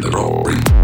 the roaring.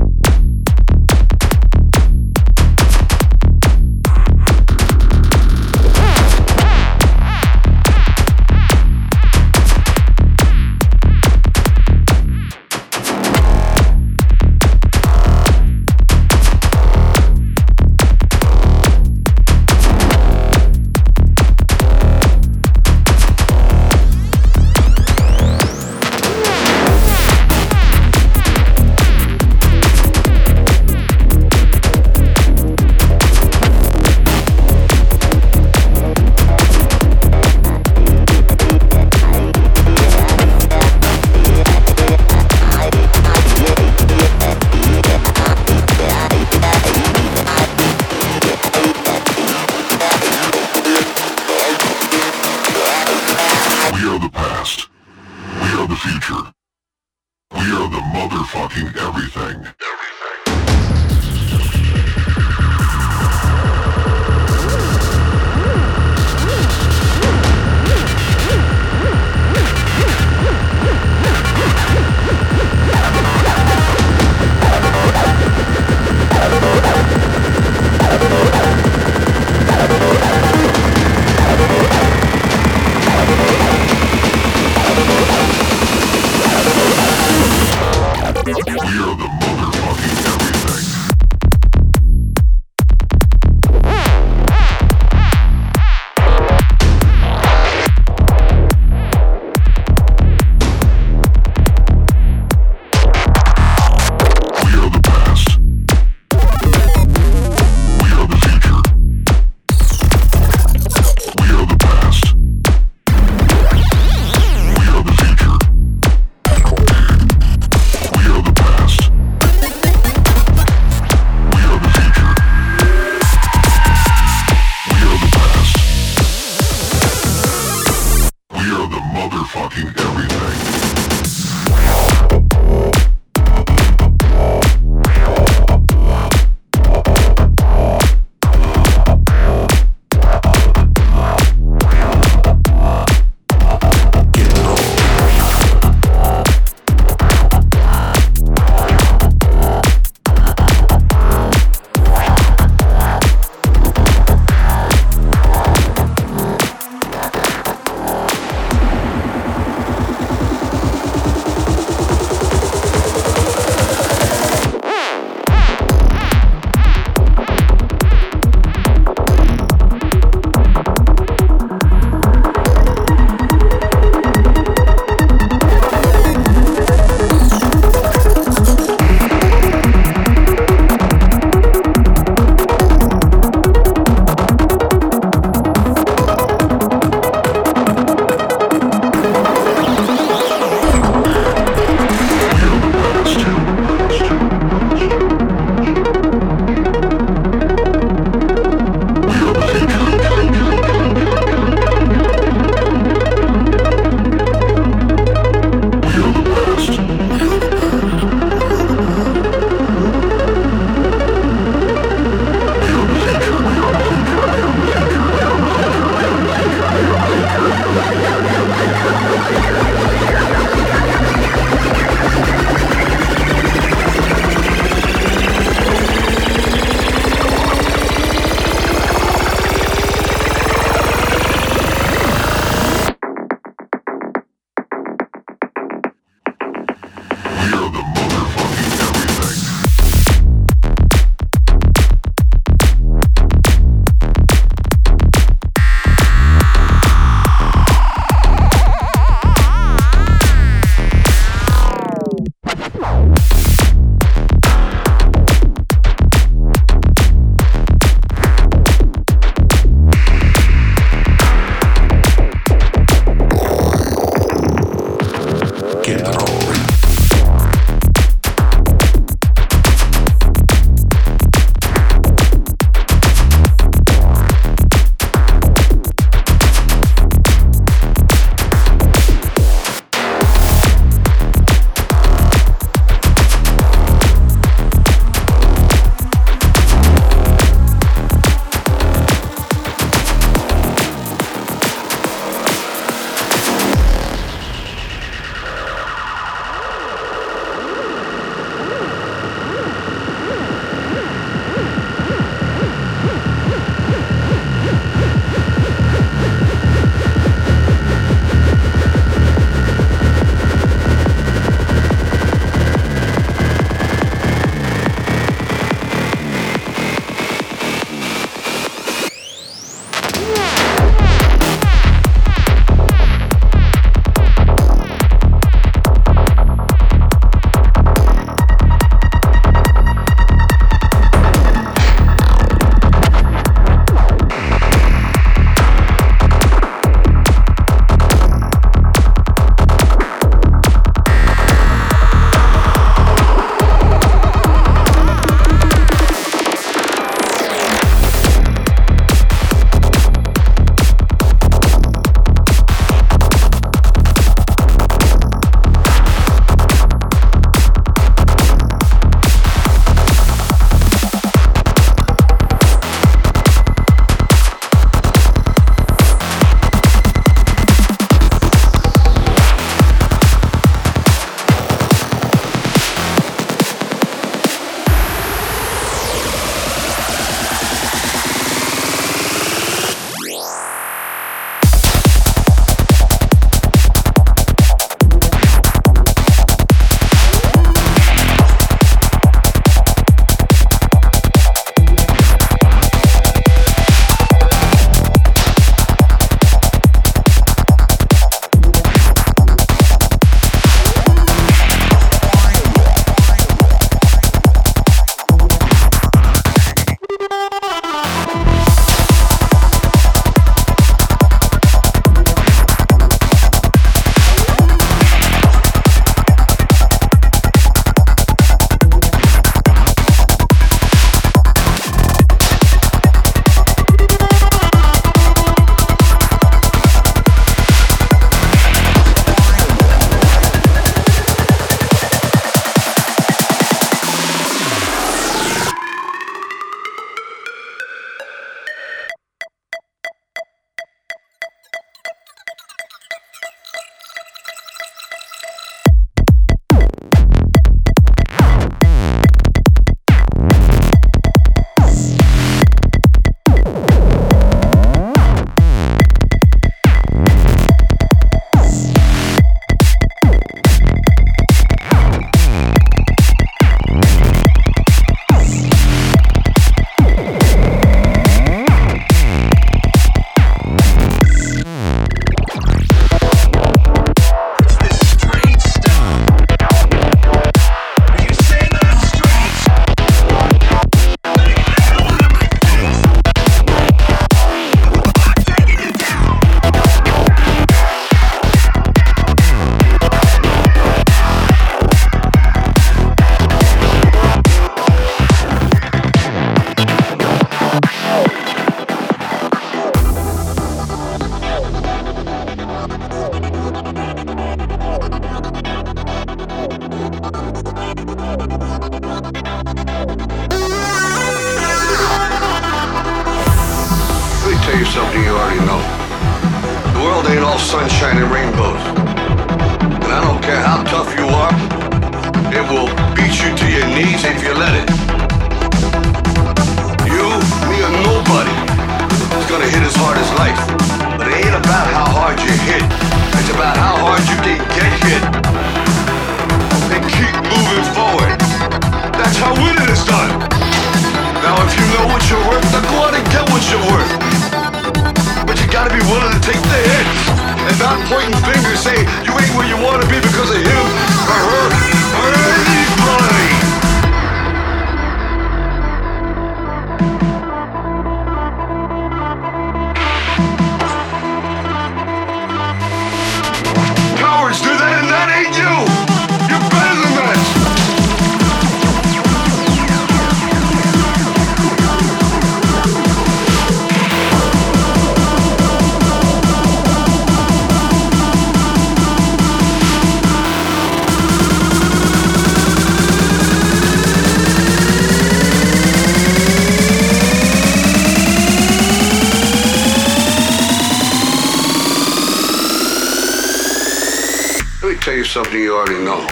tell you something you already know.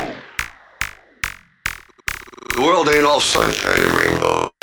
The world ain't all sunshine and rainbows.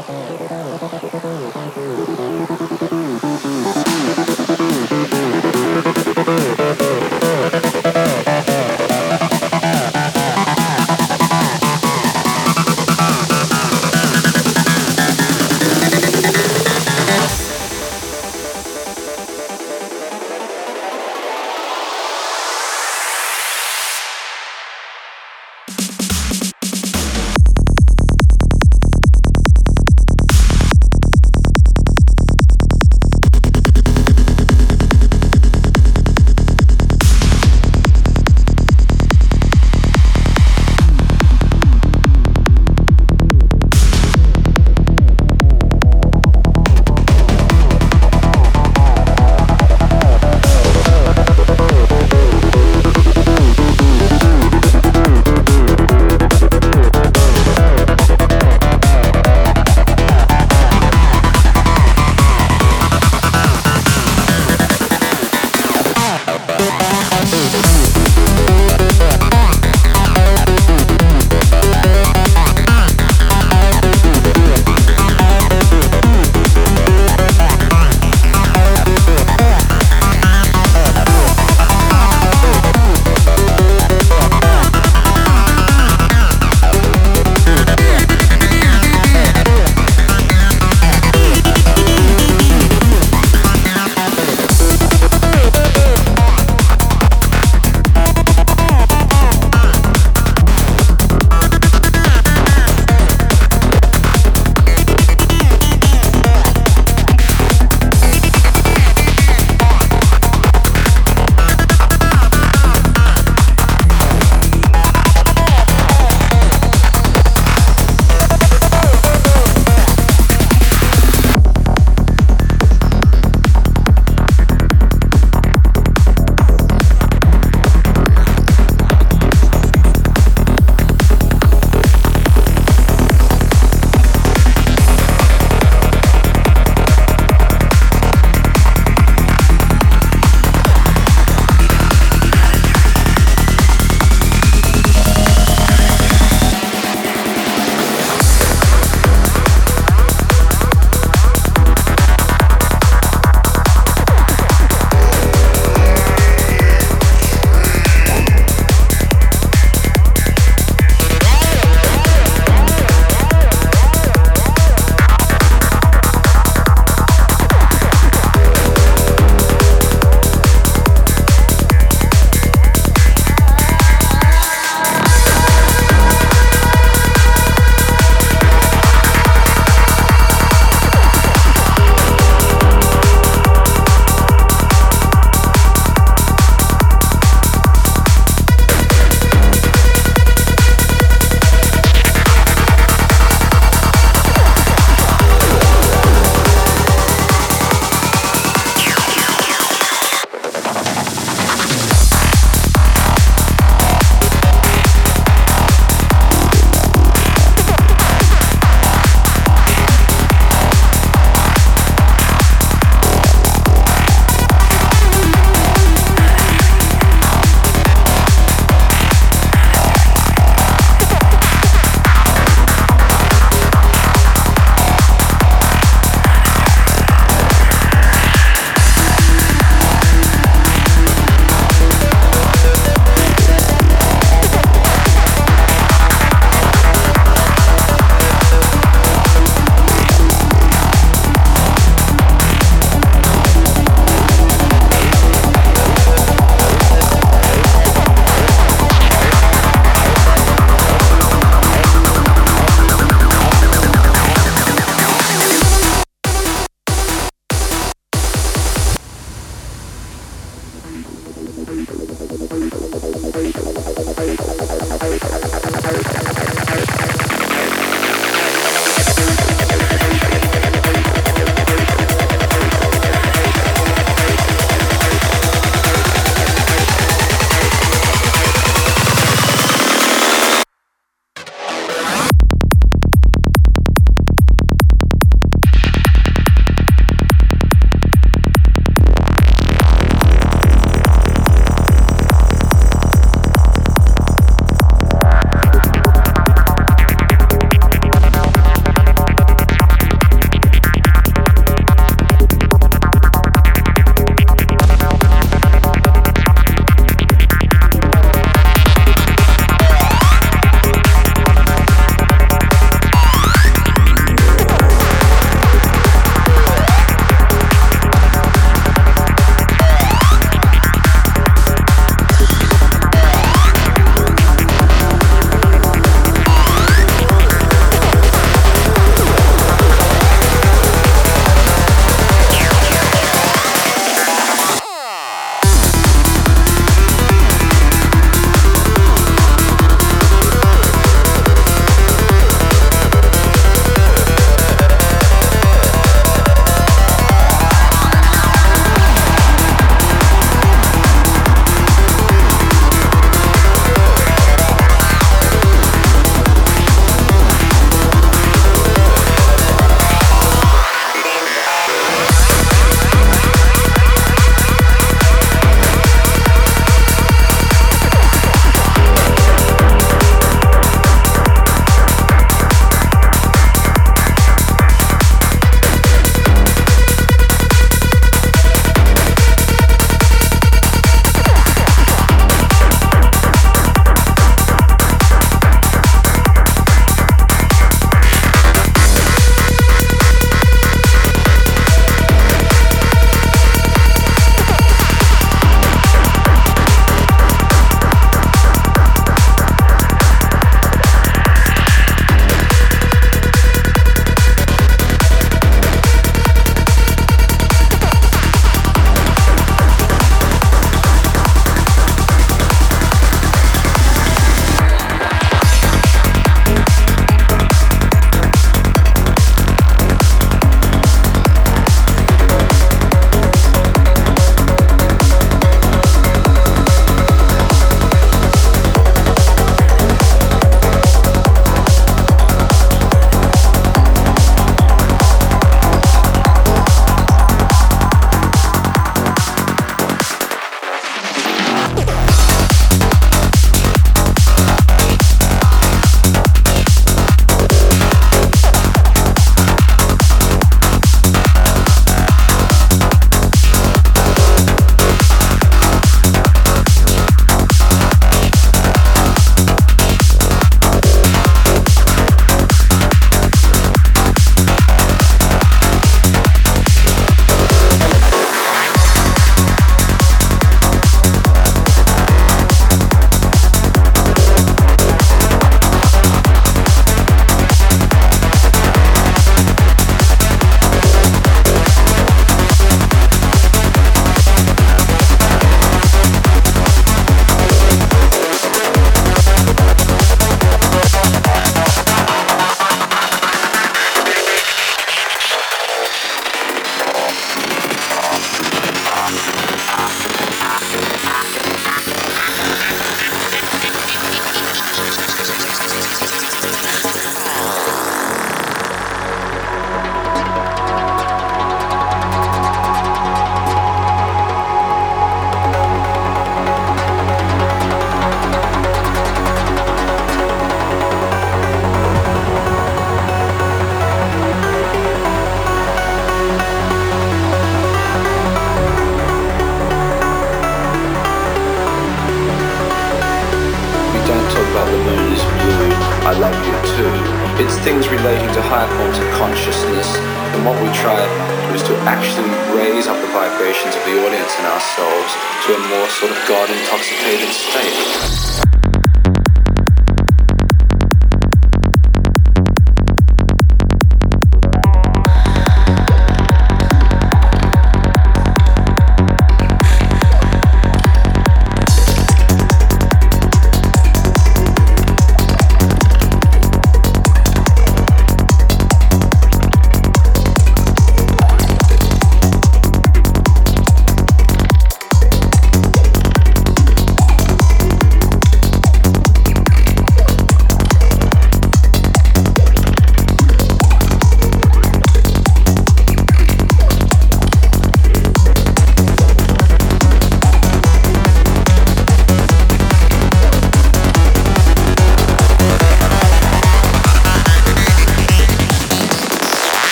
歌に音が聞こえるように感じる。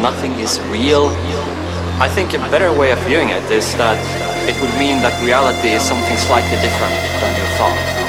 Nothing is real? I think a better way of viewing it is that it would mean that reality is something slightly different than your thought.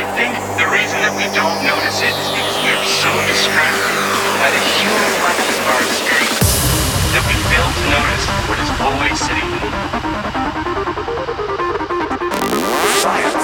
I think the reason that we don't notice it is because we are so distracted by the human level of our experience that we fail to notice what is always sitting. Fire.